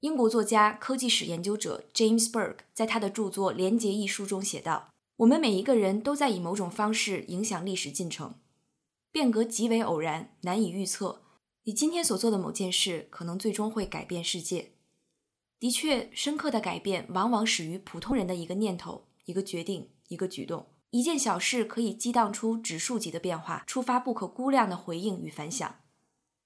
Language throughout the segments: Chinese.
英国作家、科技史研究者 James Burke 在他的著作《连结》一书中写道：“我们每一个人都在以某种方式影响历史进程。变革极为偶然，难以预测。你今天所做的某件事，可能最终会改变世界。的确，深刻的改变往往始于普通人的一个念头、一个决定、一个举动。一件小事可以激荡出指数级的变化，触发不可估量的回应与反响。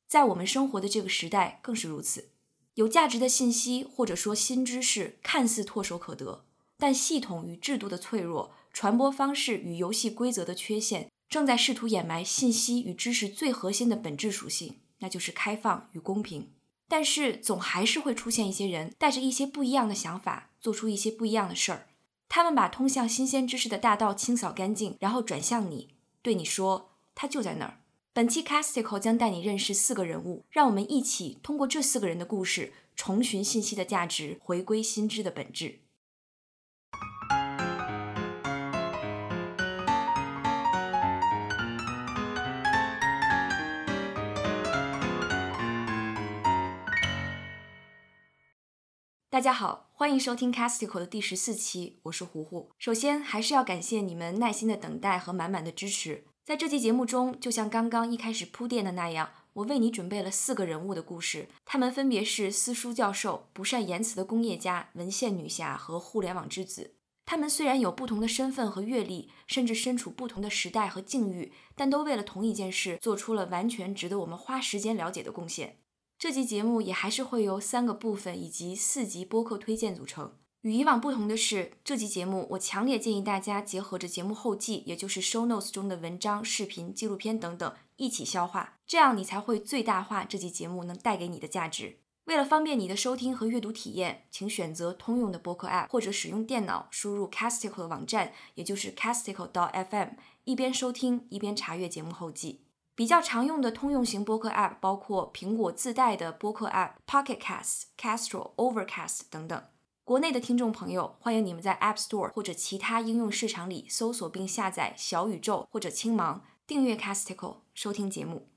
在我们生活的这个时代，更是如此。”有价值的信息或者说新知识看似唾手可得，但系统与制度的脆弱、传播方式与游戏规则的缺陷，正在试图掩埋信息与知识最核心的本质属性，那就是开放与公平。但是，总还是会出现一些人，带着一些不一样的想法，做出一些不一样的事儿。他们把通向新鲜知识的大道清扫干净，然后转向你，对你说：“它就在那儿。”本期 Casticle 将带你认识四个人物，让我们一起通过这四个人的故事，重寻信息的价值，回归心知的本质。大家好，欢迎收听 Casticle 的第十四期，我是胡胡。首先，还是要感谢你们耐心的等待和满满的支持。在这期节目中，就像刚刚一开始铺垫的那样，我为你准备了四个人物的故事，他们分别是私书教授、不善言辞的工业家、文献女侠和互联网之子。他们虽然有不同的身份和阅历，甚至身处不同的时代和境遇，但都为了同一件事做出了完全值得我们花时间了解的贡献。这期节目也还是会由三个部分以及四集播客推荐组成。与以往不同的是，这期节目我强烈建议大家结合着节目后记，也就是 show notes 中的文章、视频、纪录片等等一起消化，这样你才会最大化这期节目能带给你的价值。为了方便你的收听和阅读体验，请选择通用的播客 app，或者使用电脑输入 Casticle 的网站，也就是 Casticle .FM 一边收听一边查阅节目后记。比较常用的通用型播客 app 包括苹果自带的播客 app Pocket Cast、Castro、Overcast 等等。国内的听众朋友，欢迎你们在 App Store 或者其他应用市场里搜索并下载小宇宙或者青芒，订阅 Casticle 收听节目。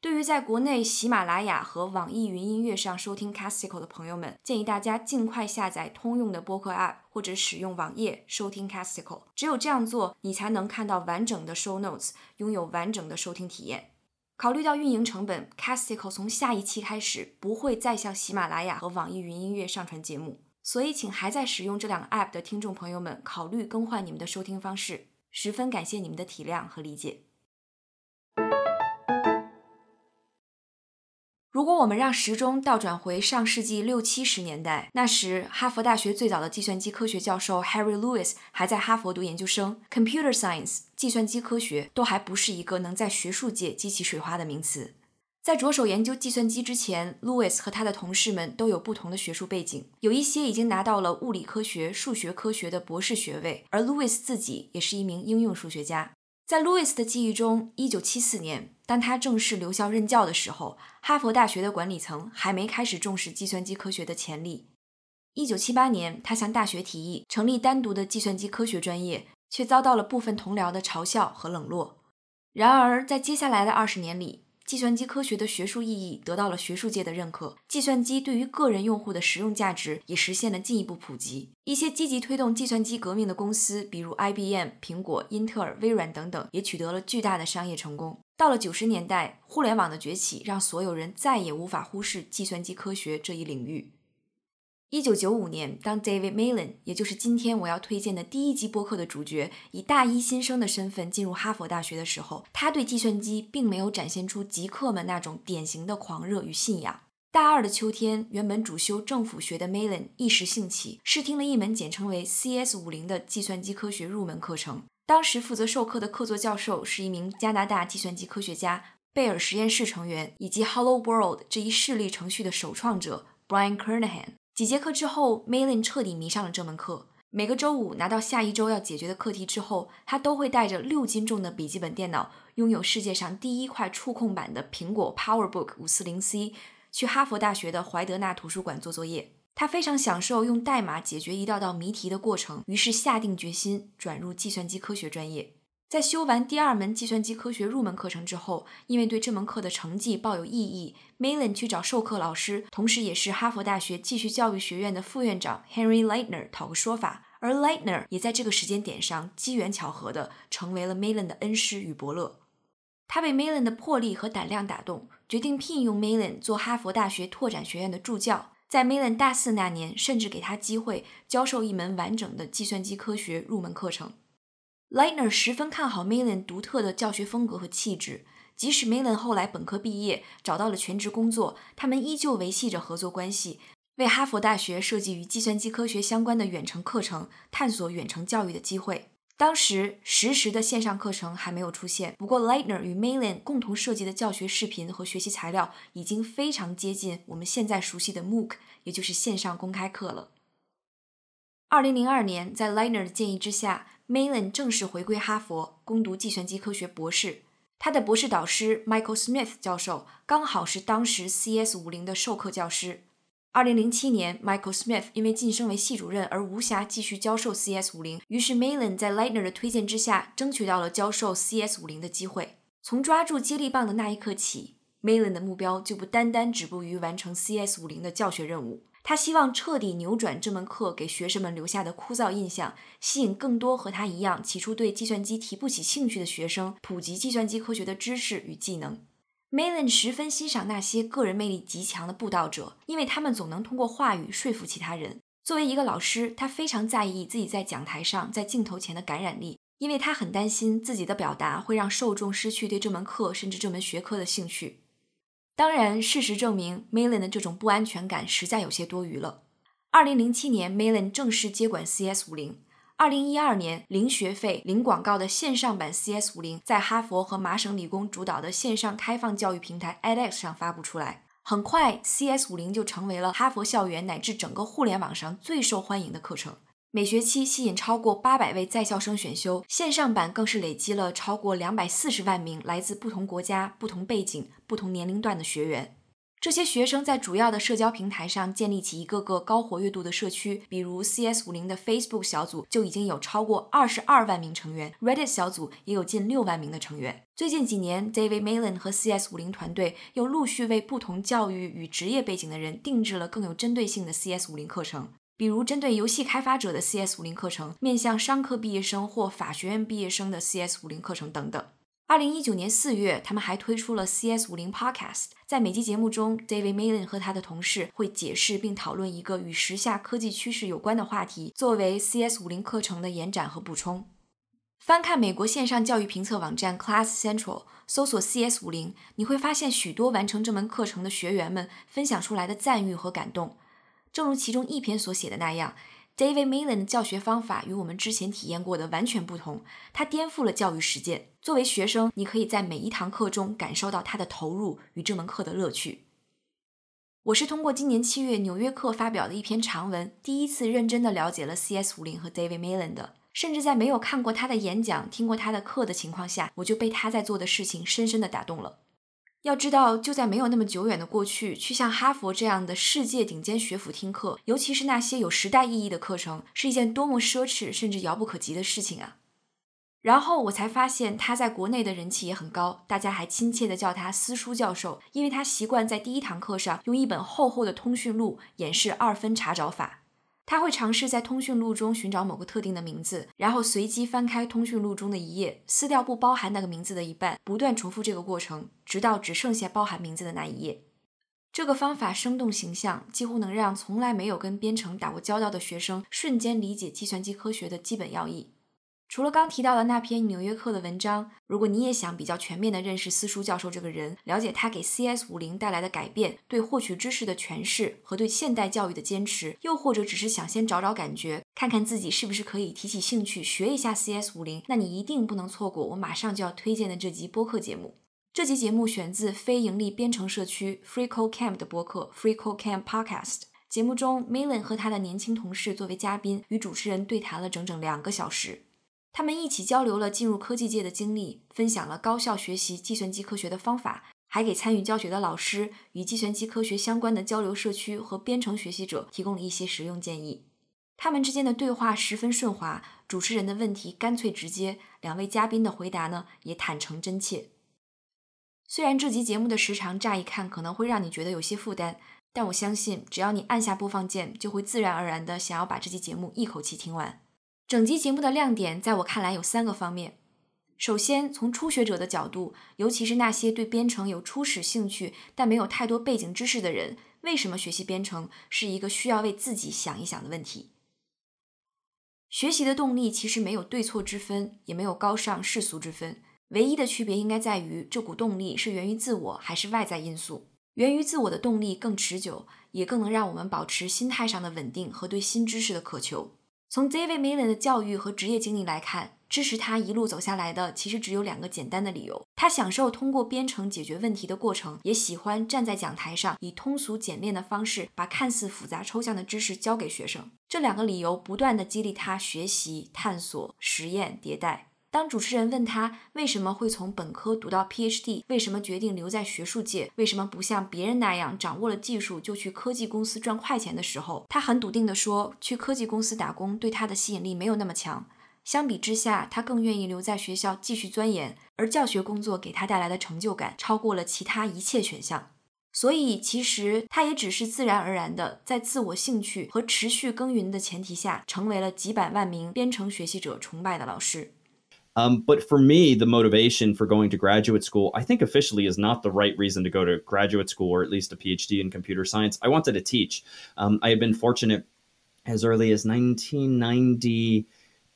对于在国内喜马拉雅和网易云音乐上收听 Casticle 的朋友们，建议大家尽快下载通用的播客 App 或者使用网页收听 Casticle。只有这样做，你才能看到完整的 Show Notes，拥有完整的收听体验。考虑到运营成本，Casticle 从下一期开始不会再向喜马拉雅和网易云音乐上传节目。所以，请还在使用这两个 App 的听众朋友们考虑更换你们的收听方式，十分感谢你们的体谅和理解。如果我们让时钟倒转回上世纪六七十年代，那时哈佛大学最早的计算机科学教授 Harry Lewis 还在哈佛读研究生，Computer Science 计算机科学都还不是一个能在学术界激起水花的名词。在着手研究计算机之前，Louis 和他的同事们都有不同的学术背景，有一些已经拿到了物理科学、数学科学的博士学位，而 Louis 自己也是一名应用数学家。在 Louis 的记忆中，1974年，当他正式留校任教的时候，哈佛大学的管理层还没开始重视计算机科学的潜力。1978年，他向大学提议成立单独的计算机科学专业，却遭到了部分同僚的嘲笑和冷落。然而，在接下来的二十年里，计算机科学的学术意义得到了学术界的认可，计算机对于个人用户的实用价值也实现了进一步普及。一些积极推动计算机革命的公司，比如 IBM、苹果、英特尔、微软等等，也取得了巨大的商业成功。到了九十年代，互联网的崛起让所有人再也无法忽视计算机科学这一领域。一九九五年，当 David Malan，也就是今天我要推荐的第一集播客的主角，以大一新生的身份进入哈佛大学的时候，他对计算机并没有展现出极客们那种典型的狂热与信仰。大二的秋天，原本主修政府学的 Malan 一时兴起，试听了一门简称为 CS 五零的计算机科学入门课程。当时负责授课的客座教授是一名加拿大计算机科学家、贝尔实验室成员以及 Hello World 这一势力程序的首创者 Brian Kernighan。几节课之后，Maylin 彻底迷上了这门课。每个周五拿到下一周要解决的课题之后，他都会带着六斤重的笔记本电脑，拥有世界上第一块触控版的苹果 PowerBook 五四零 C，去哈佛大学的怀德纳图书馆做作业。他非常享受用代码解决一道道谜题的过程，于是下定决心转入计算机科学专业。在修完第二门计算机科学入门课程之后，因为对这门课的成绩抱有异议 m a l e n 去找授课老师，同时也是哈佛大学继续教育学院的副院长 Henry Leitner 讨个说法。而 Leitner 也在这个时间点上机缘巧合的成为了 m a l e n 的恩师与伯乐。他被 m a l e n 的魄力和胆量打动，决定聘用 m a l e n 做哈佛大学拓展学院的助教。在 m a l e n 大四那年，甚至给他机会教授一门完整的计算机科学入门课程。Leitner 十分看好 m a l e n 独特的教学风格和气质，即使 m a l e n 后来本科毕业，找到了全职工作，他们依旧维系着合作关系，为哈佛大学设计与计算机科学相关的远程课程，探索远程教育的机会。当时实时的线上课程还没有出现，不过 Leitner 与 m a l e n 共同设计的教学视频和学习材料已经非常接近我们现在熟悉的 MOOC，也就是线上公开课了。二零零二年，在 Leitner 的建议之下。M a l e n 正式回归哈佛攻读计算机科学博士，他的博士导师 Michael Smith 教授刚好是当时 CS 五零的授课教师。二零零七年，Michael Smith 因为晋升为系主任而无暇继续教授 CS 五零，于是 m a l e n 在 Leitner 的推荐之下，争取到了教授 CS 五零的机会。从抓住接力棒的那一刻起 m a l e n 的目标就不单单止步于完成 CS 五零的教学任务。他希望彻底扭转这门课给学生们留下的枯燥印象，吸引更多和他一样起初对计算机提不起兴趣的学生，普及计算机科学的知识与技能。m a l e n 十分欣赏那些个人魅力极强的布道者，因为他们总能通过话语说服其他人。作为一个老师，他非常在意自己在讲台上、在镜头前的感染力，因为他很担心自己的表达会让受众失去对这门课甚至这门学科的兴趣。当然，事实证明 m a l e n 的这种不安全感实在有些多余了。二零零七年 m a l e n 正式接管 CS 五零。二零一二年，零学费、零广告的线上版 CS 五零在哈佛和麻省理工主导的线上开放教育平台 edX 上发布出来。很快，CS 五零就成为了哈佛校园乃至整个互联网上最受欢迎的课程。每学期吸引超过八百位在校生选修，线上版更是累积了超过两百四十万名来自不同国家、不同背景、不同年龄段的学员。这些学生在主要的社交平台上建立起一个个高活跃度的社区，比如 CS 五零的 Facebook 小组就已经有超过二十二万名成员，Reddit 小组也有近六万名的成员。最近几年，David m a l e n 和 CS 五零团队又陆续为不同教育与职业背景的人定制了更有针对性的 CS 五零课程。比如，针对游戏开发者的 CS 五零课程，面向商科毕业生或法学院毕业生的 CS 五零课程等等。二零一九年四月，他们还推出了 CS 五零 Podcast，在每期节目中，David m a l e n 和他的同事会解释并讨论一个与时下科技趋势有关的话题，作为 CS 五零课程的延展和补充。翻看美国线上教育评测网站 Class Central，搜索 CS 五零，你会发现许多完成这门课程的学员们分享出来的赞誉和感动。正如其中一篇所写的那样，David m a l e n 的教学方法与我们之前体验过的完全不同，他颠覆了教育实践。作为学生，你可以在每一堂课中感受到他的投入与这门课的乐趣。我是通过今年七月纽约客发表的一篇长文，第一次认真的了解了 CS 五零和 David m a l e n 的。甚至在没有看过他的演讲、听过他的课的情况下，我就被他在做的事情深深的打动了。要知道，就在没有那么久远的过去，去像哈佛这样的世界顶尖学府听课，尤其是那些有时代意义的课程，是一件多么奢侈甚至遥不可及的事情啊！然后我才发现，他在国内的人气也很高，大家还亲切地叫他“私书教授”，因为他习惯在第一堂课上用一本厚厚的通讯录演示二分查找法。他会尝试在通讯录中寻找某个特定的名字，然后随机翻开通讯录中的一页，撕掉不包含那个名字的一半，不断重复这个过程，直到只剩下包含名字的那一页。这个方法生动形象，几乎能让从来没有跟编程打过交道的学生瞬间理解计算机科学的基本要义。除了刚提到的那篇《纽约客》的文章，如果你也想比较全面地认识私书教授这个人，了解他给 CS 五零带来的改变、对获取知识的诠释和对现代教育的坚持，又或者只是想先找找感觉，看看自己是不是可以提起兴趣学一下 CS 五零，那你一定不能错过我马上就要推荐的这集播客节目。这集节目选自非盈利编程社区 FreeCodeCamp 的播客 FreeCodeCamp Podcast。节目中 m a l e n 和他的年轻同事作为嘉宾，与主持人对谈了整整两个小时。他们一起交流了进入科技界的经历，分享了高效学习计算机科学的方法，还给参与教学的老师与计算机科学相关的交流社区和编程学习者提供了一些实用建议。他们之间的对话十分顺滑，主持人的问题干脆直接，两位嘉宾的回答呢也坦诚真切。虽然这集节目的时长乍一看可能会让你觉得有些负担，但我相信只要你按下播放键，就会自然而然的想要把这期节目一口气听完。整集节目的亮点在我看来有三个方面。首先，从初学者的角度，尤其是那些对编程有初始兴趣但没有太多背景知识的人，为什么学习编程是一个需要为自己想一想的问题。学习的动力其实没有对错之分，也没有高尚世俗之分，唯一的区别应该在于这股动力是源于自我还是外在因素。源于自我的动力更持久，也更能让我们保持心态上的稳定和对新知识的渴求。从 David Millen 的教育和职业经历来看，支持他一路走下来的其实只有两个简单的理由：他享受通过编程解决问题的过程，也喜欢站在讲台上以通俗简练的方式把看似复杂抽象的知识教给学生。这两个理由不断的激励他学习、探索、实验、迭代。当主持人问他为什么会从本科读到 PhD，为什么决定留在学术界，为什么不像别人那样掌握了技术就去科技公司赚快钱的时候，他很笃定地说，去科技公司打工对他的吸引力没有那么强。相比之下，他更愿意留在学校继续钻研，而教学工作给他带来的成就感超过了其他一切选项。所以，其实他也只是自然而然的，在自我兴趣和持续耕耘的前提下，成为了几百万名编程学习者崇拜的老师。Um, but for me, the motivation for going to graduate school, I think officially is not the right reason to go to graduate school or at least a PhD in computer science. I wanted to teach. Um, I had been fortunate as early as 1990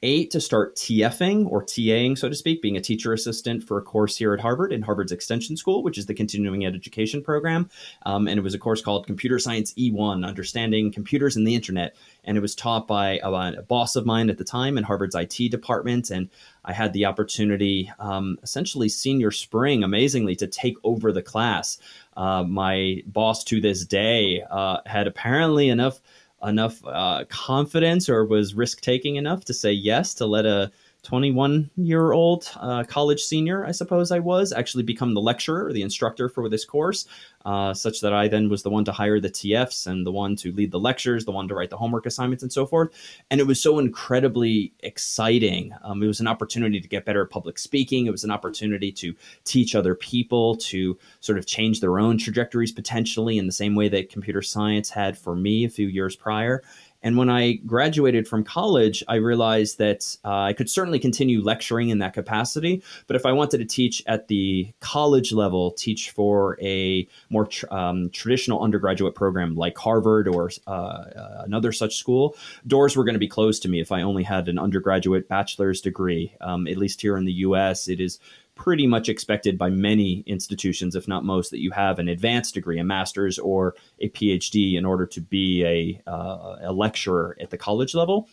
eight to start TFing or TAing, so to speak, being a teacher assistant for a course here at Harvard in Harvard's Extension School, which is the continuing education program. Um, and it was a course called Computer Science E1, Understanding Computers and the Internet. And it was taught by a, a boss of mine at the time in Harvard's IT department. And I had the opportunity, um, essentially senior spring, amazingly, to take over the class. Uh, my boss to this day uh, had apparently enough enough uh, confidence or was risk taking enough to say yes to let a 21 year old uh, college senior, I suppose I was, actually become the lecturer or the instructor for this course, uh, such that I then was the one to hire the TFs and the one to lead the lectures, the one to write the homework assignments, and so forth. And it was so incredibly exciting. Um, it was an opportunity to get better at public speaking, it was an opportunity to teach other people to sort of change their own trajectories potentially in the same way that computer science had for me a few years prior. And when I graduated from college, I realized that uh, I could certainly continue lecturing in that capacity. But if I wanted to teach at the college level, teach for a more tr- um, traditional undergraduate program like Harvard or uh, uh another such school, doors were going to be closed to me if I only had an undergraduate bachelor's degree. Um, at least here in the US, it is pretty much expected by many institutions, if not most, that you have an advanced degree, a master's or a PhD, in order to be a, uh, a lecturer at the college level.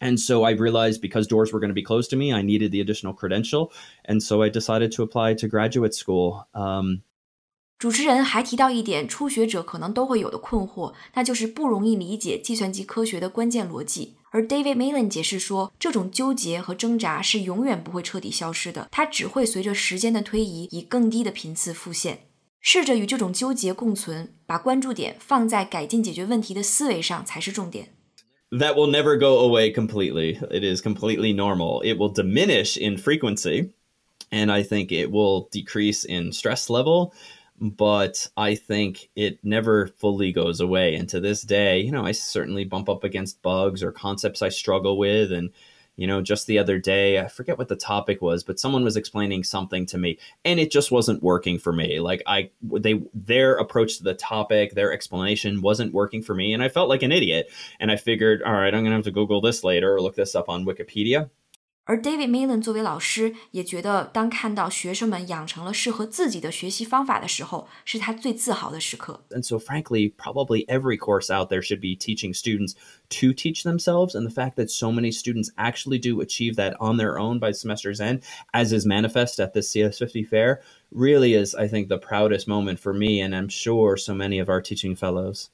And so I realized because doors were going to be closed to me, I needed the additional credential. And so I decided to apply to graduate school. Um, 主持人还提到一点，初学者可能都会有的困惑，那就是不容易理解计算机科学的关键逻辑。 而 David Millen 解释说，这种纠结和挣扎是永远不会彻底消失的，它只会随着时间的推移，以更低的频次复现。试着与这种纠结共存，把关注点放在改进解决问题的思维上才是重点。That will never go away completely. It is completely normal. It will diminish in frequency, and I think it will decrease in stress level. but I think it never fully goes away. And to this day, you know, I certainly bump up against bugs or concepts I struggle with. And, you know, just the other day, I forget what the topic was, but someone was explaining something to me and it just wasn't working for me. Like I, they, their approach to the topic, their explanation wasn't working for me. And I felt like an idiot. And I figured, all right, I'm going to have to Google this later or look this up on Wikipedia. 而 David Millen 作为老师，也觉得当看到学生们养成了适合自己的学习方法的时候，是他最自豪的时刻。And so, frankly, probably every course out there should be teaching students to teach themselves. And the fact that so many students actually do achieve that on their own by semester's end, as is manifest at the CS50 fair, really is, I think, the proudest moment for me, and I'm sure so many of our teaching fellows.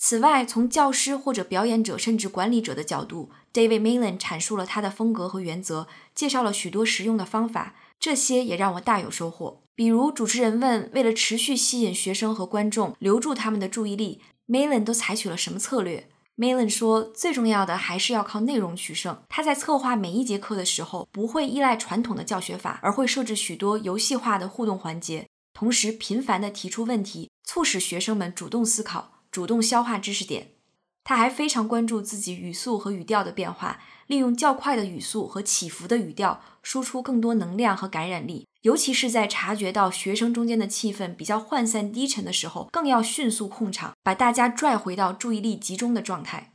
此外，从教师或者表演者甚至管理者的角度，David Millen 阐述了他的风格和原则，介绍了许多实用的方法，这些也让我大有收获。比如，主持人问，为了持续吸引学生和观众，留住他们的注意力，Millen 都采取了什么策略 Malin 说，最重要的还是要靠内容取胜。他在策划每一节课的时候，不会依赖传统的教学法，而会设置许多游戏化的互动环节，同时频繁地提出问题，促使学生们主动思考、主动消化知识点。他还非常关注自己语速和语调的变化，利用较快的语速和起伏的语调，输出更多能量和感染力。尤其是在察觉到学生中间的气氛比较涣散低沉的时候，更要迅速控场，把大家拽回到注意力集中的状态。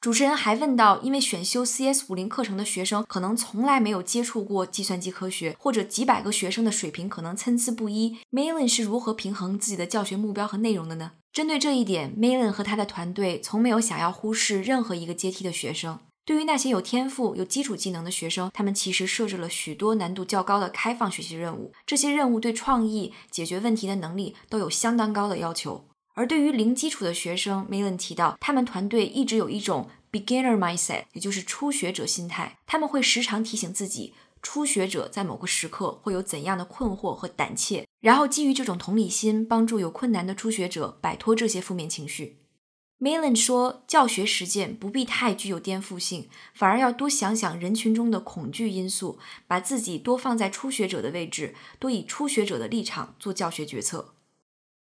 主持人还问到，因为选修 CS 五零课程的学生可能从来没有接触过计算机科学，或者几百个学生的水平可能参差不一，Malin 是如何平衡自己的教学目标和内容的呢？针对这一点，Malin 和他的团队从没有想要忽视任何一个阶梯的学生。对于那些有天赋、有基础技能的学生，他们其实设置了许多难度较高的开放学习任务。这些任务对创意、解决问题的能力都有相当高的要求。而对于零基础的学生，Malin 提到，他们团队一直有一种 beginner mindset，也就是初学者心态。他们会时常提醒自己，初学者在某个时刻会有怎样的困惑和胆怯，然后基于这种同理心，帮助有困难的初学者摆脱这些负面情绪。Malin 说，教学实践不必太具有颠覆性，反而要多想想人群中的恐惧因素，把自己多放在初学者的位置，多以初学者的立场做教学决策。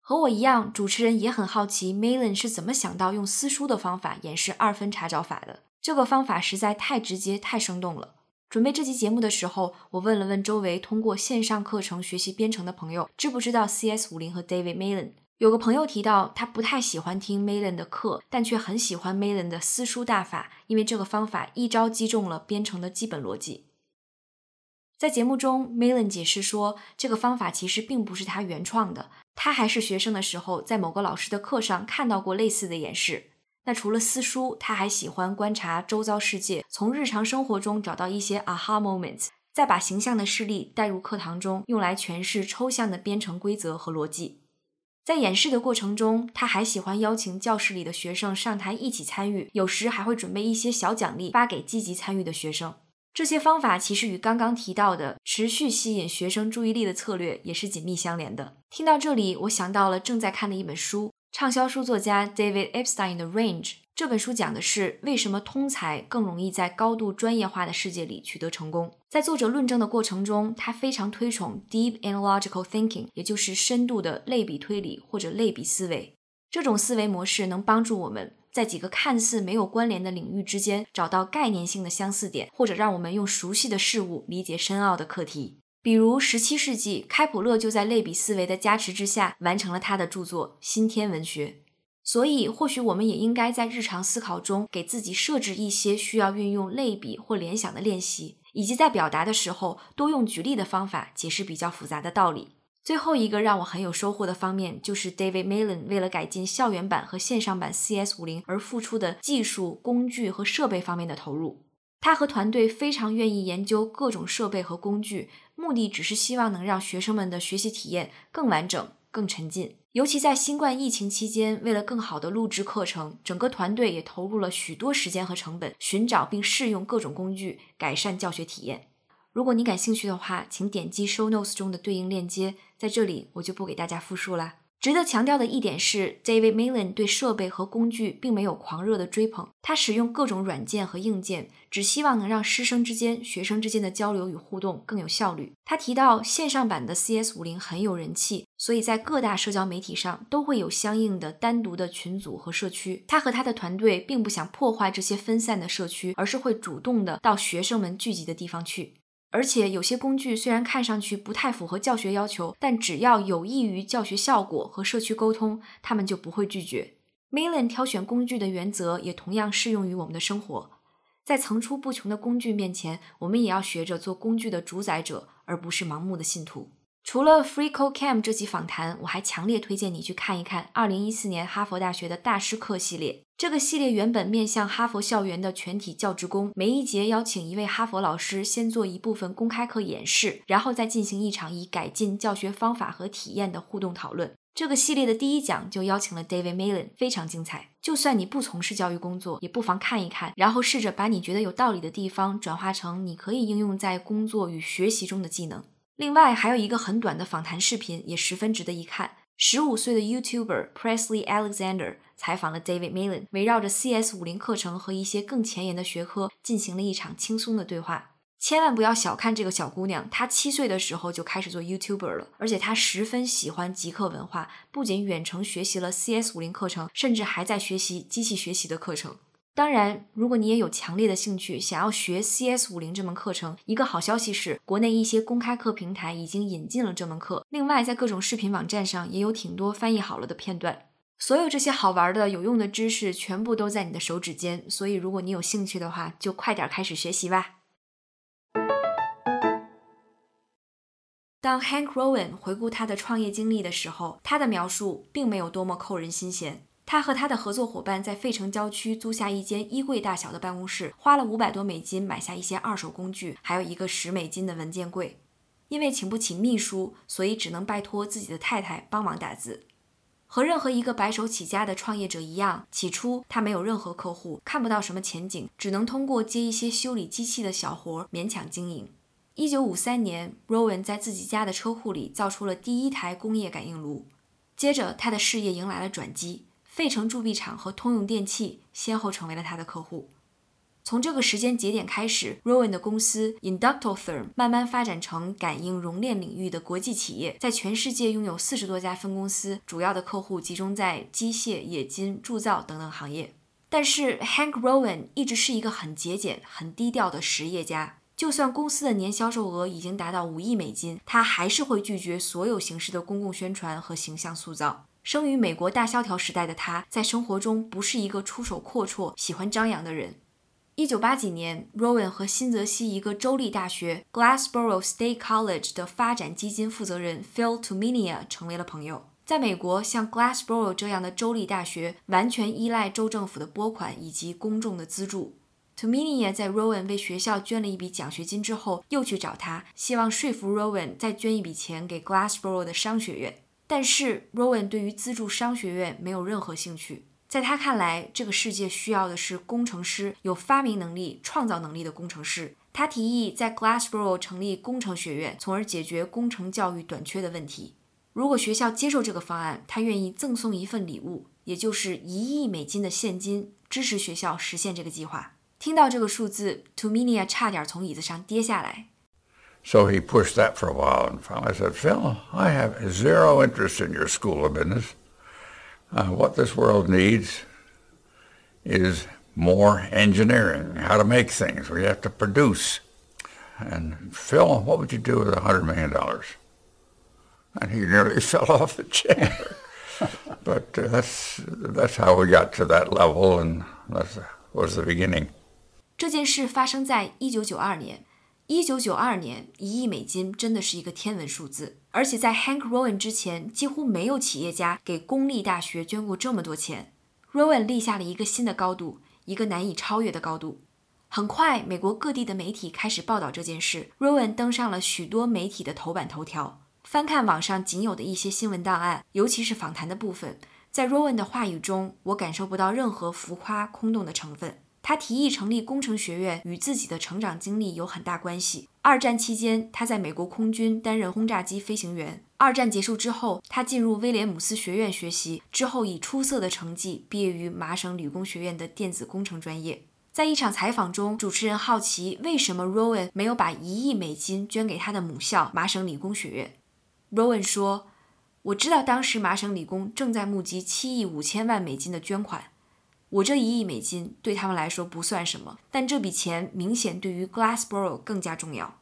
和我一样，主持人也很好奇 Malin 是怎么想到用私书的方法演示二分查找法的。这个方法实在太直接、太生动了。准备这期节目的时候，我问了问周围通过线上课程学习编程的朋友，知不知道 CS 五零和 David Malan。有个朋友提到，他不太喜欢听 Malan 的课，但却很喜欢 Malan 的私书大法，因为这个方法一招击中了编程的基本逻辑。在节目中，Malan 解释说，这个方法其实并不是他原创的，他还是学生的时候，在某个老师的课上看到过类似的演示。那除了私书，他还喜欢观察周遭世界，从日常生活中找到一些 aha moments，再把形象的事例带入课堂中，用来诠释抽象的编程规则和逻辑。在演示的过程中，他还喜欢邀请教室里的学生上台一起参与，有时还会准备一些小奖励发给积极参与的学生。这些方法其实与刚刚提到的持续吸引学生注意力的策略也是紧密相连的。听到这里，我想到了正在看的一本书，畅销书作家 David Epstein 的《Range》。这本书讲的是为什么通才更容易在高度专业化的世界里取得成功。在作者论证的过程中，他非常推崇 deep analogical thinking，也就是深度的类比推理或者类比思维。这种思维模式能帮助我们在几个看似没有关联的领域之间找到概念性的相似点，或者让我们用熟悉的事物理解深奥的课题。比如，十七世纪开普勒就在类比思维的加持之下完成了他的著作《新天文学》。所以，或许我们也应该在日常思考中给自己设置一些需要运用类比或联想的练习，以及在表达的时候多用举例的方法解释比较复杂的道理。最后一个让我很有收获的方面，就是 David Malin 为了改进校园版和线上版 CS 五零而付出的技术、工具和设备方面的投入。他和团队非常愿意研究各种设备和工具，目的只是希望能让学生们的学习体验更完整、更沉浸。尤其在新冠疫情期间，为了更好的录制课程，整个团队也投入了许多时间和成本，寻找并试用各种工具，改善教学体验。如果你感兴趣的话，请点击 Show Notes 中的对应链接，在这里我就不给大家复述了。值得强调的一点是，David Malin 对设备和工具并没有狂热的追捧，他使用各种软件和硬件，只希望能让师生之间、学生之间的交流与互动更有效率。他提到，线上版的 CS 五零很有人气，所以在各大社交媒体上都会有相应的单独的群组和社区。他和他的团队并不想破坏这些分散的社区，而是会主动的到学生们聚集的地方去。而且有些工具虽然看上去不太符合教学要求，但只要有益于教学效果和社区沟通，他们就不会拒绝。Malin 挑选工具的原则也同样适用于我们的生活。在层出不穷的工具面前，我们也要学着做工具的主宰者，而不是盲目的信徒。除了 Free Code Camp 这期访谈，我还强烈推荐你去看一看2014年哈佛大学的大师课系列。这个系列原本面向哈佛校园的全体教职工，每一节邀请一位哈佛老师先做一部分公开课演示，然后再进行一场以改进教学方法和体验的互动讨论。这个系列的第一讲就邀请了 David Malin，非常精彩。就算你不从事教育工作，也不妨看一看，然后试着把你觉得有道理的地方转化成你可以应用在工作与学习中的技能。另外，还有一个很短的访谈视频，也十分值得一看。十五岁的 YouTuber Presley Alexander 采访了 David Millen，围绕着 CS 五零课程和一些更前沿的学科进行了一场轻松的对话。千万不要小看这个小姑娘，她七岁的时候就开始做 YouTuber 了，而且她十分喜欢极客文化，不仅远程学习了 CS 五零课程，甚至还在学习机器学习的课程。当然，如果你也有强烈的兴趣，想要学 CS 五零这门课程，一个好消息是，国内一些公开课平台已经引进了这门课。另外，在各种视频网站上也有挺多翻译好了的片段。所有这些好玩的、有用的知识，全部都在你的手指间。所以，如果你有兴趣的话，就快点开始学习吧。当 Hank Rowan 回顾他的创业经历的时候，他的描述并没有多么扣人心弦。他和他的合作伙伴在费城郊区租下一间衣柜大小的办公室，花了五百多美金买下一些二手工具，还有一个十美金的文件柜。因为请不起秘书，所以只能拜托自己的太太帮忙打字。和任何一个白手起家的创业者一样，起初他没有任何客户，看不到什么前景，只能通过接一些修理机器的小活勉强经营。一九五三年，Rowan 在自己家的车库里造出了第一台工业感应炉，接着他的事业迎来了转机。费城铸币厂和通用电气先后成为了他的客户。从这个时间节点开始，Rowan 的公司 Inductotherm 慢慢发展成感应熔炼领域的国际企业，在全世界拥有四十多家分公司，主要的客户集中在机械、冶金、铸造等等行业。但是 Hank Rowan 一直是一个很节俭、很低调的实业家。就算公司的年销售额已经达到五亿美金，他还是会拒绝所有形式的公共宣传和形象塑造。生于美国大萧条时代的他，在生活中不是一个出手阔绰、喜欢张扬的人。一九八几年，Rowan 和新泽西一个州立大学 Glassboro State College 的发展基金负责人 Phil Tuminia 成为了朋友。在美国，像 Glassboro 这样的州立大学完全依赖州政府的拨款以及公众的资助。Tumminia 在 Rowan 为学校捐了一笔奖学金之后，又去找他，希望说服 Rowan 再捐一笔钱给 Glassboro 的商学院。但是 Rowan 对于资助商学院没有任何兴趣。在他看来，这个世界需要的是工程师，有发明能力、创造能力的工程师。他提议在 Glassboro 成立工程学院，从而解决工程教育短缺的问题。如果学校接受这个方案，他愿意赠送一份礼物，也就是一亿美金的现金，支持学校实现这个计划。听到这个数字，Tuminia 差点从椅子上跌下来。So he pushed that for a while, and finally said, Phil, I have zero interest in your school of business. Uh, what this world needs is more engineering, how to make things. We have to produce. And Phil, what would you do with a hundred million dollars? And he nearly fell off the chair. but uh, that's that's how we got to that level, and that was the beginning. 这件事发生在一九九二年。 一九九二年，一亿美金真的是一个天文数字，而且在 Hank Rowan 之前，几乎没有企业家给公立大学捐过这么多钱。Rowan 立下了一个新的高度，一个难以超越的高度。很快，美国各地的媒体开始报道这件事，Rowan 登上了许多媒体的头版头条。翻看网上仅有的一些新闻档案，尤其是访谈的部分，在 Rowan 的话语中，我感受不到任何浮夸空洞的成分。他提议成立工程学院，与自己的成长经历有很大关系。二战期间，他在美国空军担任轰炸机飞行员。二战结束之后，他进入威廉姆斯学院学习，之后以出色的成绩毕业于麻省理工学院的电子工程专业。在一场采访中，主持人好奇为什么 Rowan 没有把一亿美金捐给他的母校麻省理工学院。Rowan 说：“我知道当时麻省理工正在募集七亿五千万美金的捐款。”我这一亿美金对他们来说不算什么，但这笔钱明显对于 Glassboro 更加重要。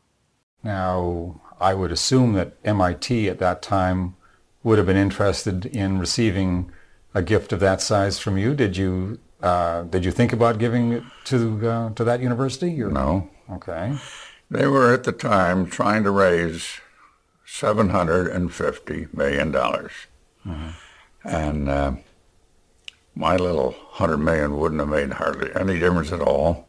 Now, I would assume that MIT at that time would have been interested in receiving a gift of that size from you. Did you uh, did you think about giving it to uh, to that university? Or? No. Okay. They were at the time trying to raise seven hundred and fifty million dollars, mm-hmm. and. Uh, my little hundred million wouldn't have made hardly any difference at all.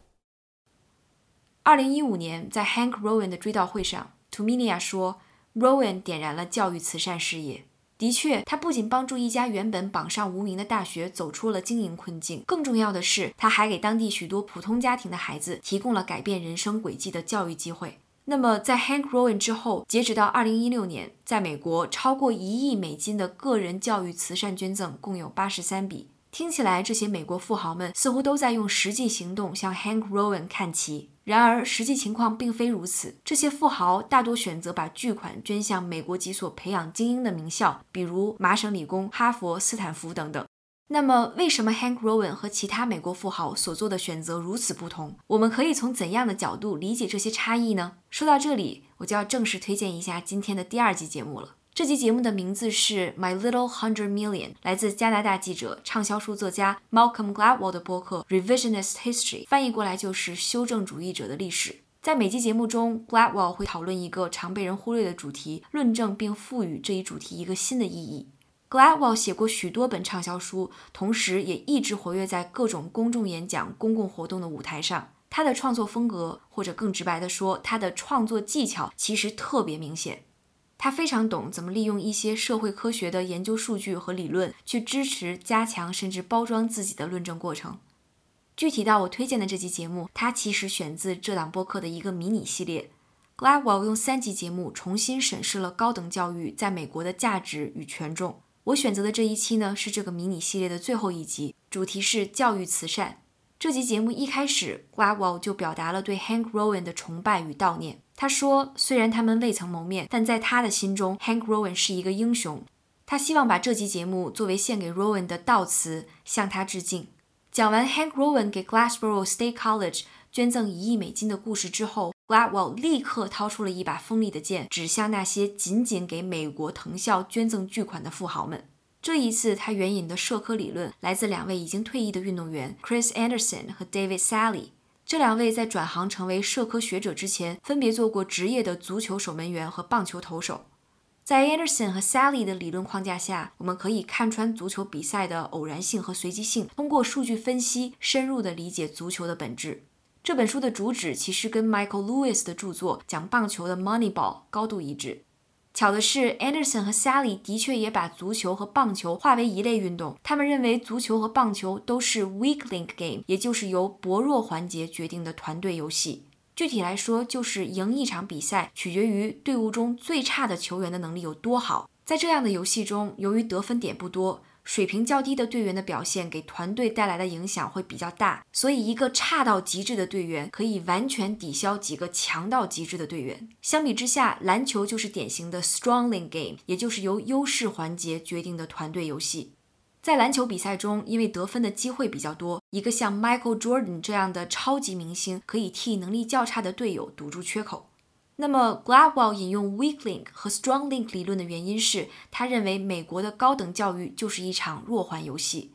二零一五年，在 Hank Rowan 的追悼会上，Tuminia 说，Rowan 点燃了教育慈善事业。的确，他不仅帮助一家原本榜上无名的大学走出了经营困境，更重要的是，他还给当地许多普通家庭的孩子提供了改变人生轨迹的教育机会。那么，在 Hank Rowan 之后，截止到二零一六年，在美国超过一亿美金的个人教育慈善捐赠共有八十三笔。听起来，这些美国富豪们似乎都在用实际行动向 Hank Rowan 看齐。然而，实际情况并非如此。这些富豪大多选择把巨款捐向美国几所培养精英的名校，比如麻省理工、哈佛、斯坦福等等。那么，为什么 Hank Rowan 和其他美国富豪所做的选择如此不同？我们可以从怎样的角度理解这些差异呢？说到这里，我就要正式推荐一下今天的第二集节目了。这期节目的名字是 My Little Hundred Million，来自加拿大记者、畅销书作家 Malcolm Gladwell 的播客 Revisionist History，翻译过来就是修正主义者的历史。在每期节目中，Gladwell 会讨论一个常被人忽略的主题，论证并赋予这一主题一个新的意义。Gladwell 写过许多本畅销书，同时也一直活跃在各种公众演讲、公共活动的舞台上。他的创作风格，或者更直白地说，他的创作技巧其实特别明显。他非常懂怎么利用一些社会科学的研究数据和理论，去支持、加强甚至包装自己的论证过程。具体到我推荐的这期节目，它其实选自这档播客的一个迷你系列。Gladwell 用三集节目重新审视了高等教育在美国的价值与权重。我选择的这一期呢，是这个迷你系列的最后一集，主题是教育慈善。这集节目一开始，Gladwell 就表达了对 Hank Rowan 的崇拜与悼念。他说，虽然他们未曾谋面，但在他的心中，Hank Rowan 是一个英雄。他希望把这集节目作为献给 Rowan 的悼词，向他致敬。讲完 Hank Rowan 给 Glassboro State College 捐赠一亿美金的故事之后。Gladwell 立刻掏出了一把锋利的剑，指向那些仅仅给美国藤校捐赠巨款的富豪们。这一次，他援引的社科理论来自两位已经退役的运动员 Chris Anderson 和 David Sally。这两位在转行成为社科学者之前，分别做过职业的足球守门员和棒球投手。在 Anderson 和 Sally 的理论框架下，我们可以看穿足球比赛的偶然性和随机性，通过数据分析，深入地理解足球的本质。这本书的主旨其实跟 Michael Lewis 的著作讲棒球的《Moneyball》高度一致。巧的是，Anderson 和 Sally 的确也把足球和棒球划为一类运动。他们认为足球和棒球都是 weak link game，也就是由薄弱环节决定的团队游戏。具体来说，就是赢一场比赛取决于队伍中最差的球员的能力有多好。在这样的游戏中，由于得分点不多。水平较低的队员的表现给团队带来的影响会比较大，所以一个差到极致的队员可以完全抵消几个强到极致的队员。相比之下，篮球就是典型的 strongling game，也就是由优势环节决定的团队游戏。在篮球比赛中，因为得分的机会比较多，一个像 Michael Jordan 这样的超级明星可以替能力较差的队友堵住缺口。那么，Gladwell 引用 weak link 和 strong link 理论的原因是，他认为美国的高等教育就是一场弱环游戏，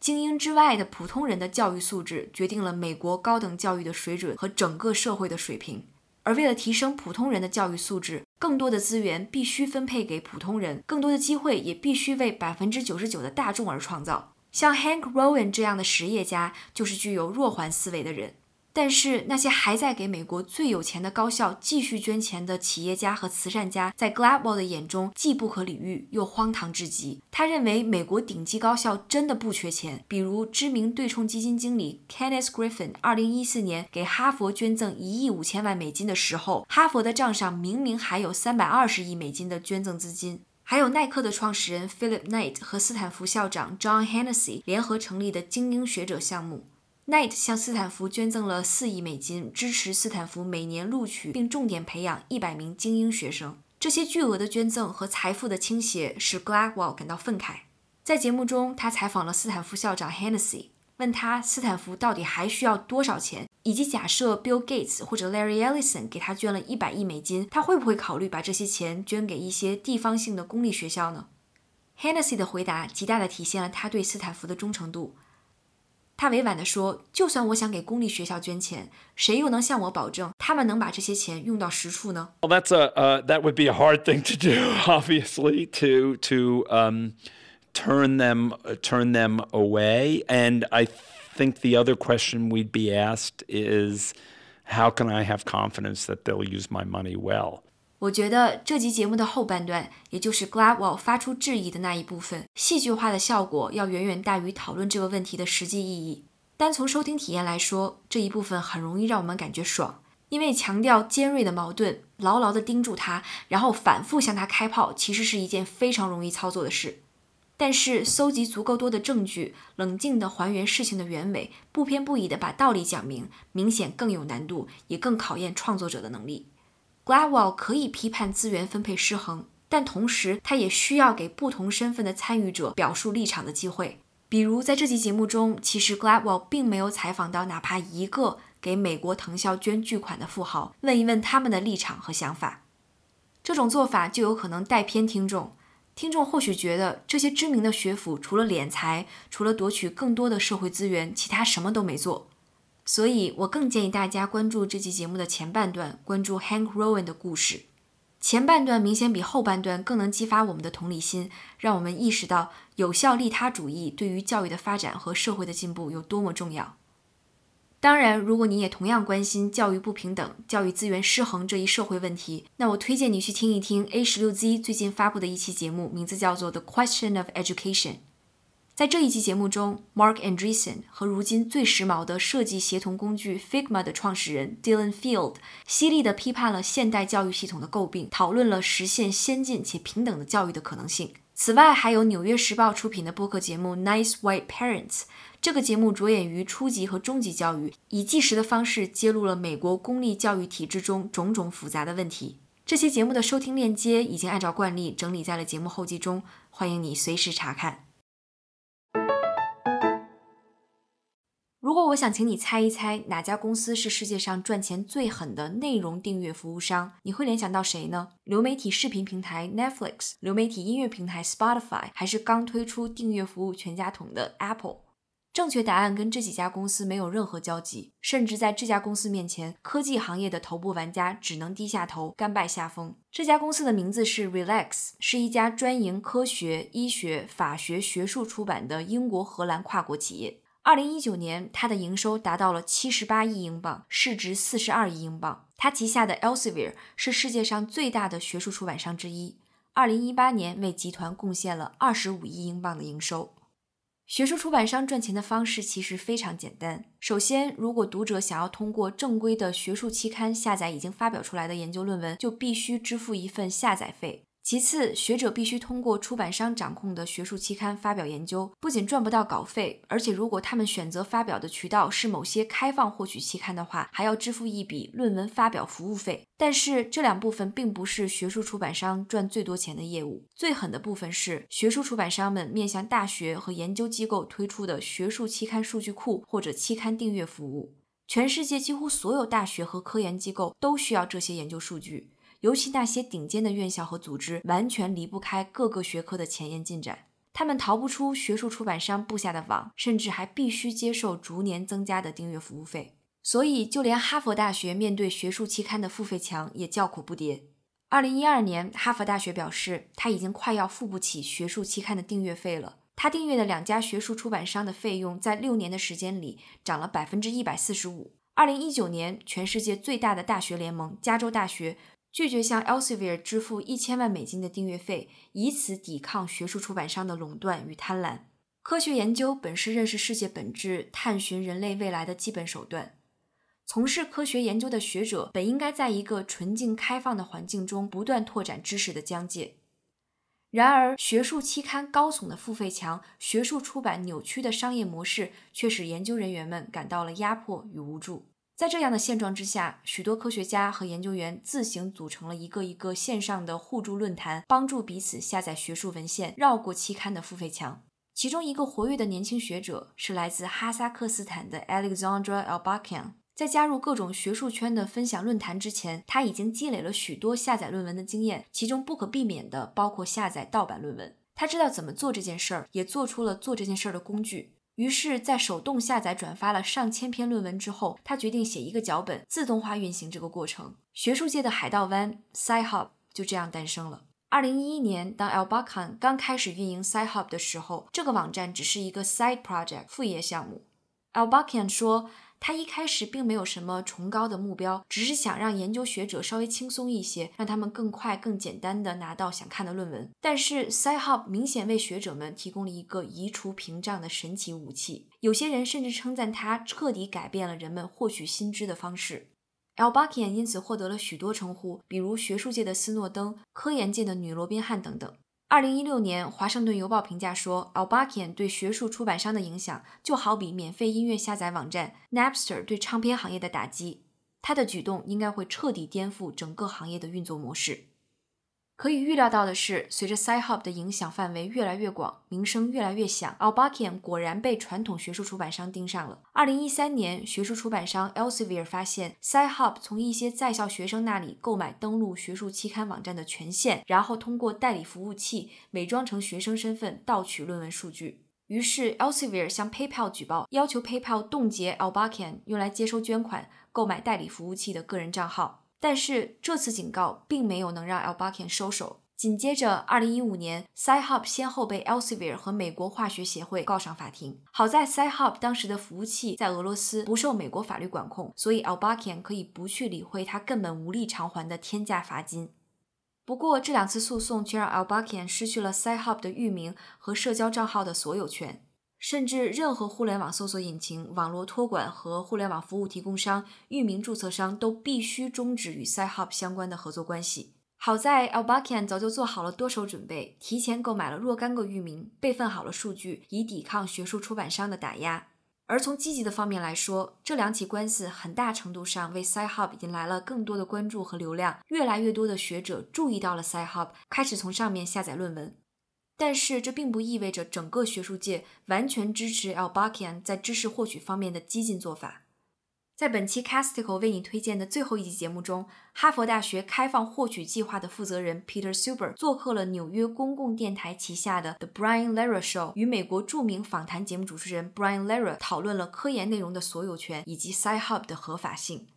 精英之外的普通人的教育素质决定了美国高等教育的水准和整个社会的水平。而为了提升普通人的教育素质，更多的资源必须分配给普通人，更多的机会也必须为百分之九十九的大众而创造。像 Hank Rowan 这样的实业家，就是具有弱环思维的人。但是那些还在给美国最有钱的高校继续捐钱的企业家和慈善家，在 Gladwell 的眼中既不可理喻又荒唐至极。他认为美国顶级高校真的不缺钱，比如知名对冲基金经理 Kenneth Griffin，二零一四年给哈佛捐赠一亿五千万美金的时候，哈佛的账上明明还有三百二十亿美金的捐赠资金。还有耐克的创始人 Philip Knight 和斯坦福校长 John Hennessy 联合成立的精英学者项目。Knight 向斯坦福捐赠了四亿美金，支持斯坦福每年录取并重点培养一百名精英学生。这些巨额的捐赠和财富的倾斜使 Gladwell 感到愤慨。在节目中，他采访了斯坦福校长 Hennessy，问他斯坦福到底还需要多少钱，以及假设 Bill Gates 或者 Larry Ellison 给他捐了一百亿美金，他会不会考虑把这些钱捐给一些地方性的公立学校呢？Hennessy 的回答极大地体现了他对斯坦福的忠诚度。他委婉地说：“就算我想给公立学校捐钱，谁又能向我保证他们能把这些钱用到实处呢？” Well, that's a uh, that would be a hard thing to do, obviously, to to um, turn them uh, turn them away. And I think the other question we'd be asked is, how can I have confidence that they'll use my money well? 我觉得这集节目的后半段，也就是 Gladwell 发出质疑的那一部分，戏剧化的效果要远远大于讨论这个问题的实际意义。单从收听体验来说，这一部分很容易让我们感觉爽。因为强调尖锐的矛盾，牢牢地盯住它，然后反复向它开炮，其实是一件非常容易操作的事。但是，搜集足够多的证据，冷静地还原事情的原委，不偏不倚地把道理讲明，明显更有难度，也更考验创作者的能力。Gladwell 可以批判资源分配失衡，但同时他也需要给不同身份的参与者表述立场的机会。比如，在这期节目中，其实 Gladwell 并没有采访到哪怕一个给美国藤校捐巨款的富豪，问一问他们的立场和想法。这种做法就有可能带偏听众。听众或许觉得这些知名的学府除了敛财，除了夺取更多的社会资源，其他什么都没做。所以我更建议大家关注这期节目的前半段，关注 Hank Rowan 的故事。前半段明显比后半段更能激发我们的同理心，让我们意识到有效利他主义对于教育的发展和社会的进步有多么重要。当然，如果你也同样关心教育不平等、教育资源失衡这一社会问题，那我推荐你去听一听 A 十六 Z 最近发布的一期节目，名字叫做《The Question of Education》。在这一期节目中，Mark Andreessen 和如今最时髦的设计协同工具 Figma 的创始人 Dylan Field 犀利地批判了现代教育系统的诟病，讨论了实现先进且平等的教育的可能性。此外，还有《纽约时报》出品的播客节目《Nice White Parents》。这个节目着眼于初级和中级教育，以纪实的方式揭露了美国公立教育体制中种种复杂的问题。这期节目的收听链接已经按照惯例整理在了节目后记中，欢迎你随时查看。如果我想请你猜一猜哪家公司是世界上赚钱最狠的内容订阅服务商，你会联想到谁呢？流媒体视频平台 Netflix、流媒体音乐平台 Spotify，还是刚推出订阅服务全家桶的 Apple？正确答案跟这几家公司没有任何交集，甚至在这家公司面前，科技行业的头部玩家只能低下头，甘拜下风。这家公司的名字是 Relax，是一家专营科学、医学、法学学术出版的英国荷兰跨国企业。二零一九年，它的营收达到了七十八亿英镑，市值四十二亿英镑。它旗下的 Elsevier 是世界上最大的学术出版商之一，二零一八年为集团贡献了二十五亿英镑的营收。学术出版商赚钱的方式其实非常简单。首先，如果读者想要通过正规的学术期刊下载已经发表出来的研究论文，就必须支付一份下载费。其次，学者必须通过出版商掌控的学术期刊发表研究，不仅赚不到稿费，而且如果他们选择发表的渠道是某些开放获取期刊的话，还要支付一笔论文发表服务费。但是这两部分并不是学术出版商赚最多钱的业务，最狠的部分是学术出版商们面向大学和研究机构推出的学术期刊数据库或者期刊订阅服务。全世界几乎所有大学和科研机构都需要这些研究数据。尤其那些顶尖的院校和组织，完全离不开各个学科的前沿进展，他们逃不出学术出版商布下的网，甚至还必须接受逐年增加的订阅服务费。所以，就连哈佛大学面对学术期刊的付费墙也叫苦不迭。二零一二年，哈佛大学表示，他已经快要付不起学术期刊的订阅费了。他订阅的两家学术出版商的费用，在六年的时间里涨了百分之一百四十五。二零一九年，全世界最大的大学联盟——加州大学。拒绝向 Elsevier 支付一千万美金的订阅费，以此抵抗学术出版商的垄断与贪婪。科学研究本是认识世界本质、探寻人类未来的基本手段。从事科学研究的学者本应该在一个纯净开放的环境中不断拓展知识的疆界。然而，学术期刊高耸的付费墙、学术出版扭曲的商业模式，却使研究人员们感到了压迫与无助。在这样的现状之下，许多科学家和研究员自行组成了一个一个线上的互助论坛，帮助彼此下载学术文献，绕过期刊的付费墙。其中一个活跃的年轻学者是来自哈萨克斯坦的 Alexandra Albakian。在加入各种学术圈的分享论坛之前，他已经积累了许多下载论文的经验，其中不可避免的包括下载盗版论文。他知道怎么做这件事儿，也做出了做这件事儿的工具。于是，在手动下载、转发了上千篇论文之后，他决定写一个脚本，自动化运行这个过程。学术界的海盗湾 Sci-Hub 就这样诞生了。二零一一年，当 Albakan 刚开始运营 Sci-Hub 的时候，这个网站只是一个 side project 副业项目。Albakan 说。他一开始并没有什么崇高的目标，只是想让研究学者稍微轻松一些，让他们更快、更简单地拿到想看的论文。但是，Sci-Hub 明显为学者们提供了一个移除屏障的神奇武器。有些人甚至称赞它彻底改变了人们获取新知的方式。Albakian 因此获得了许多称呼，比如学术界的斯诺登、科研界的女罗宾汉等等。二零一六年，《华盛顿邮报》评价说，Albakian 对学术出版商的影响就好比免费音乐下载网站 Napster 对唱片行业的打击。他的举动应该会彻底颠覆整个行业的运作模式。可以预料到的是，随着 Sci-Hub 的影响范围越来越广，名声越来越响，Albakian 果然被传统学术出版商盯上了。二零一三年，学术出版商 Elsevier 发现 Sci-Hub 从一些在校学生那里购买登录学术期刊网站的权限，然后通过代理服务器伪装成学生身份盗取论文数据。于是 Elsevier 向 PayPal 举报，要求 PayPal 冻结 Albakian 用来接收捐款、购买代理服务器的个人账号。但是这次警告并没有能让 Albakian 收手。紧接着，2015年，Sci-Hub 先后被 Elsevier 和美国化学协会告上法庭。好在 Sci-Hub 当时的服务器在俄罗斯不受美国法律管控，所以 Albakian 可以不去理会他根本无力偿还的天价罚金。不过，这两次诉讼却让 Albakian 失去了 Sci-Hub 的域名和社交账号的所有权。甚至任何互联网搜索引擎、网络托管和互联网服务提供商、域名注册商都必须终止与 Sci-Hub 相关的合作关系。好在 Albakian 早就做好了多手准备，提前购买了若干个域名，备份好了数据，以抵抗学术出版商的打压。而从积极的方面来说，这两起官司很大程度上为 Sci-Hub 引来了更多的关注和流量，越来越多的学者注意到了 Sci-Hub，开始从上面下载论文。但是这并不意味着整个学术界完全支持 Albakian 在知识获取方面的激进做法。在本期 Casticle 为你推荐的最后一集节目中，哈佛大学开放获取计划的负责人 Peter Suber 做客了纽约公共电台旗下的 The Brian Lehrer Show，与美国著名访谈节目主持人 Brian Lehrer 讨论了科研内容的所有权以及 Sci-Hub 的合法性。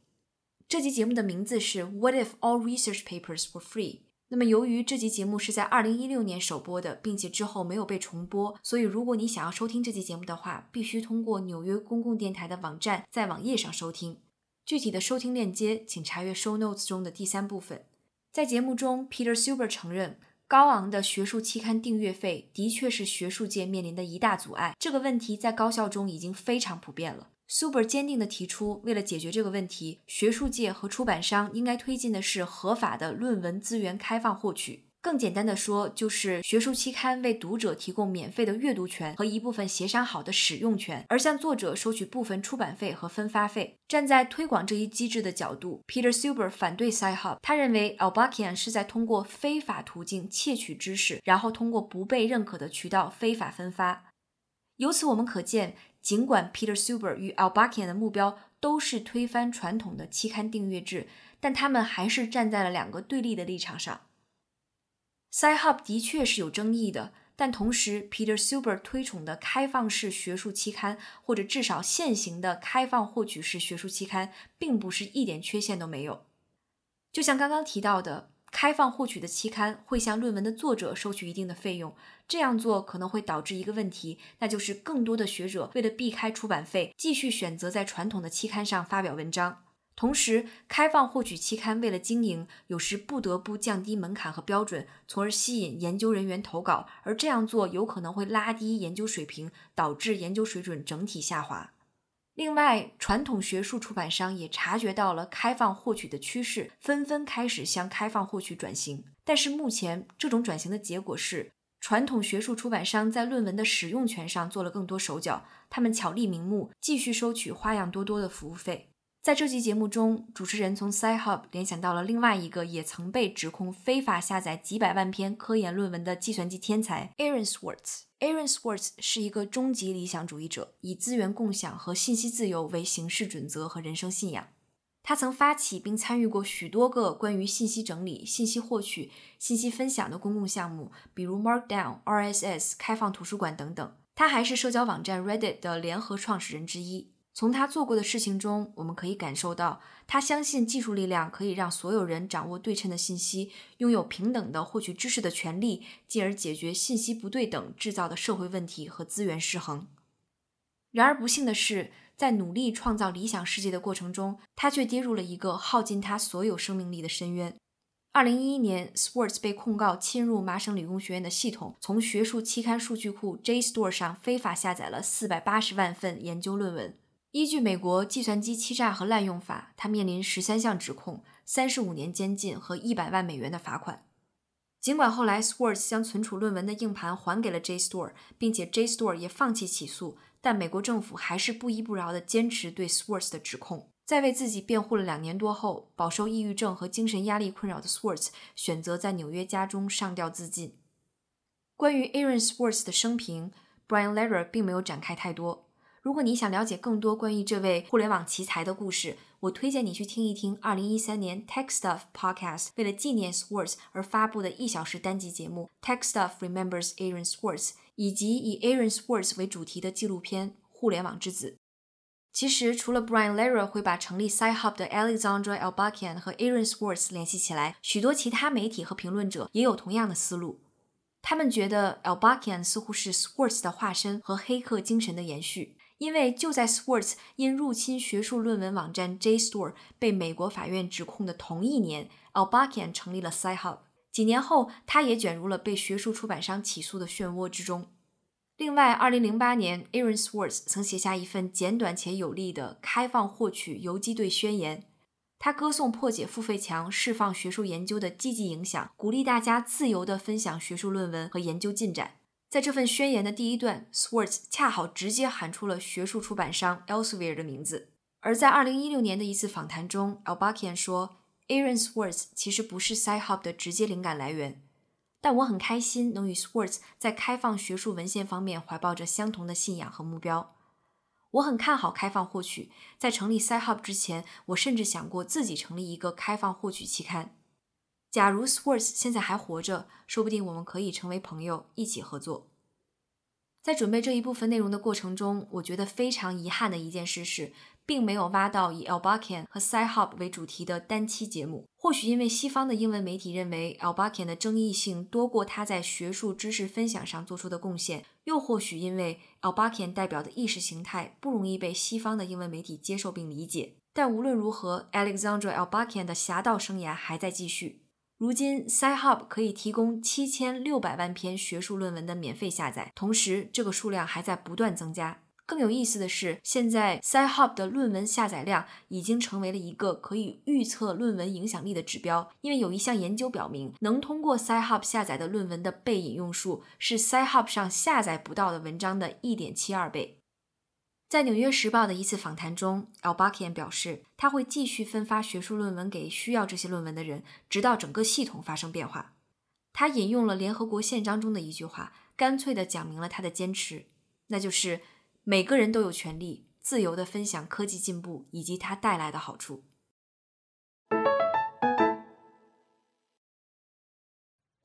这集节目的名字是 What if all research papers were free？那么，由于这集节目是在二零一六年首播的，并且之后没有被重播，所以如果你想要收听这集节目的话，必须通过纽约公共电台的网站在网页上收听。具体的收听链接，请查阅 Show Notes 中的第三部分。在节目中，Peter Suber 承认，高昂的学术期刊订阅费的确是学术界面临的一大阻碍。这个问题在高校中已经非常普遍了。Suber 坚定地提出，为了解决这个问题，学术界和出版商应该推进的是合法的论文资源开放获取。更简单的说，就是学术期刊为读者提供免费的阅读权和一部分协商好的使用权，而向作者收取部分出版费和分发费。站在推广这一机制的角度，Peter Suber 反对 Sci-Hub，他认为 Albakian 是在通过非法途径窃取知识，然后通过不被认可的渠道非法分发。由此我们可见。尽管 Peter Suber 与 Albakian 的目标都是推翻传统的期刊订阅制，但他们还是站在了两个对立的立场上。Sci-Hub 的确是有争议的，但同时 Peter Suber 推崇的开放式学术期刊，或者至少现行的开放获取式学术期刊，并不是一点缺陷都没有。就像刚刚提到的。开放获取的期刊会向论文的作者收取一定的费用，这样做可能会导致一个问题，那就是更多的学者为了避开出版费，继续选择在传统的期刊上发表文章。同时，开放获取期刊为了经营，有时不得不降低门槛和标准，从而吸引研究人员投稿，而这样做有可能会拉低研究水平，导致研究水准整体下滑。另外，传统学术出版商也察觉到了开放获取的趋势，纷纷开始向开放获取转型。但是目前，这种转型的结果是，传统学术出版商在论文的使用权上做了更多手脚，他们巧立名目，继续收取花样多多的服务费。在这期节目中，主持人从 Sci-Hub 联想到了另外一个也曾被指控非法下载几百万篇科研论文的计算机天才 Aaron Swartz。Aaron Swartz 是一个终极理想主义者，以资源共享和信息自由为行事准则和人生信仰。他曾发起并参与过许多个关于信息整理、信息获取、信息分享的公共项目，比如 Markdown、RSS、开放图书馆等等。他还是社交网站 Reddit 的联合创始人之一。从他做过的事情中，我们可以感受到，他相信技术力量可以让所有人掌握对称的信息，拥有平等的获取知识的权利，进而解决信息不对等制造的社会问题和资源失衡。然而，不幸的是，在努力创造理想世界的过程中，他却跌入了一个耗尽他所有生命力的深渊。二零一一年，Swartz 被控告侵入麻省理工学院的系统，从学术期刊数据库 JSTOR e 上非法下载了四百八十万份研究论文。依据美国计算机欺诈和滥用法，他面临十三项指控、三十五年监禁和一百万美元的罚款。尽管后来 Swartz 将存储论文的硬盘还给了 JStore，并且 JStore 也放弃起诉，但美国政府还是不依不饶地坚持对 Swartz 的指控。在为自己辩护了两年多后，饱受抑郁症和精神压力困扰的 Swartz 选择在纽约家中上吊自尽。关于 Aaron Swartz 的生平，Brian Lehrer 并没有展开太多。如果你想了解更多关于这位互联网奇才的故事，我推荐你去听一听2013年 Tech Stuff Podcast 为了纪念 Swartz 而发布的一小时单集节目《Tech Stuff Remembers Aaron Swartz》，以及以 Aaron Swartz 为主题的纪录片《互联网之子》。其实，除了 Brian Lehrer 会把成立 Sci-Hub 的 Alexandra Albakian 和 Aaron Swartz 联系起来，许多其他媒体和评论者也有同样的思路。他们觉得 Albakian 似乎是 Swartz 的化身和黑客精神的延续。因为就在 Swartz 因入侵学术论文网站 JSTOR 被美国法院指控的同一年，Albakian 成立了 Sci-Hub。几年后，他也卷入了被学术出版商起诉的漩涡之中。另外，2008年，Aaron Swartz 曾写下一份简短且有力的开放获取游击队宣言，他歌颂破解付费墙、释放学术研究的积极影响，鼓励大家自由地分享学术论文和研究进展。在这份宣言的第一段，Swartz 恰好直接喊出了学术出版商 Elsevier 的名字。而在2016年的一次访谈中，Albakian 说，Aaron Swartz 其实不是 Sci-Hub 的直接灵感来源，但我很开心能与 Swartz 在开放学术文献方面怀抱着相同的信仰和目标。我很看好开放获取，在成立 Sci-Hub 之前，我甚至想过自己成立一个开放获取期刊。假如 Swartz 现在还活着，说不定我们可以成为朋友，一起合作。在准备这一部分内容的过程中，我觉得非常遗憾的一件事是，并没有挖到以 Albakian 和 Sci-Hub 为主题的单期节目。或许因为西方的英文媒体认为 Albakian 的争议性多过他在学术知识分享上做出的贡献，又或许因为 Albakian 代表的意识形态不容易被西方的英文媒体接受并理解。但无论如何，Alexandra Albakian 的侠盗生涯还在继续。如今，Sci-Hub 可以提供七千六百万篇学术论文的免费下载，同时这个数量还在不断增加。更有意思的是，现在 Sci-Hub 的论文下载量已经成为了一个可以预测论文影响力的指标，因为有一项研究表明，能通过 Sci-Hub 下载的论文的被引用数是 Sci-Hub 上下载不到的文章的一点七二倍。在《纽约时报》的一次访谈中，Albakian 表示，他会继续分发学术论文给需要这些论文的人，直到整个系统发生变化。他引用了联合国宪章中的一句话，干脆地讲明了他的坚持，那就是每个人都有权利自由地分享科技进步以及它带来的好处。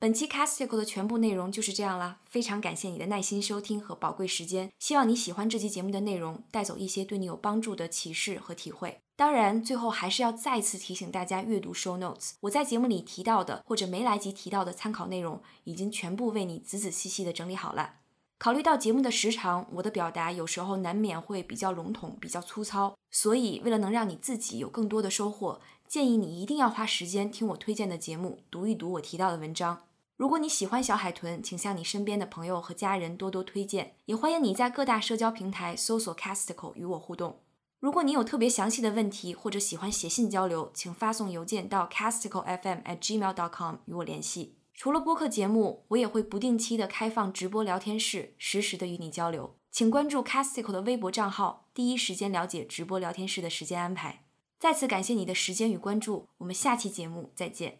本期 Casticle 的全部内容就是这样啦，非常感谢你的耐心收听和宝贵时间，希望你喜欢这期节目的内容，带走一些对你有帮助的启示和体会。当然，最后还是要再次提醒大家阅读 Show Notes，我在节目里提到的或者没来及提到的参考内容，已经全部为你仔仔细细的整理好了。考虑到节目的时长，我的表达有时候难免会比较笼统、比较粗糙，所以为了能让你自己有更多的收获，建议你一定要花时间听我推荐的节目，读一读我提到的文章。如果你喜欢小海豚，请向你身边的朋友和家人多多推荐，也欢迎你在各大社交平台搜索 Casticle 与我互动。如果你有特别详细的问题，或者喜欢写信交流，请发送邮件到 casticlefm@gmail.com 与我联系。除了播客节目，我也会不定期的开放直播聊天室，实时的与你交流。请关注 Casticle 的微博账号，第一时间了解直播聊天室的时间安排。再次感谢你的时间与关注，我们下期节目再见。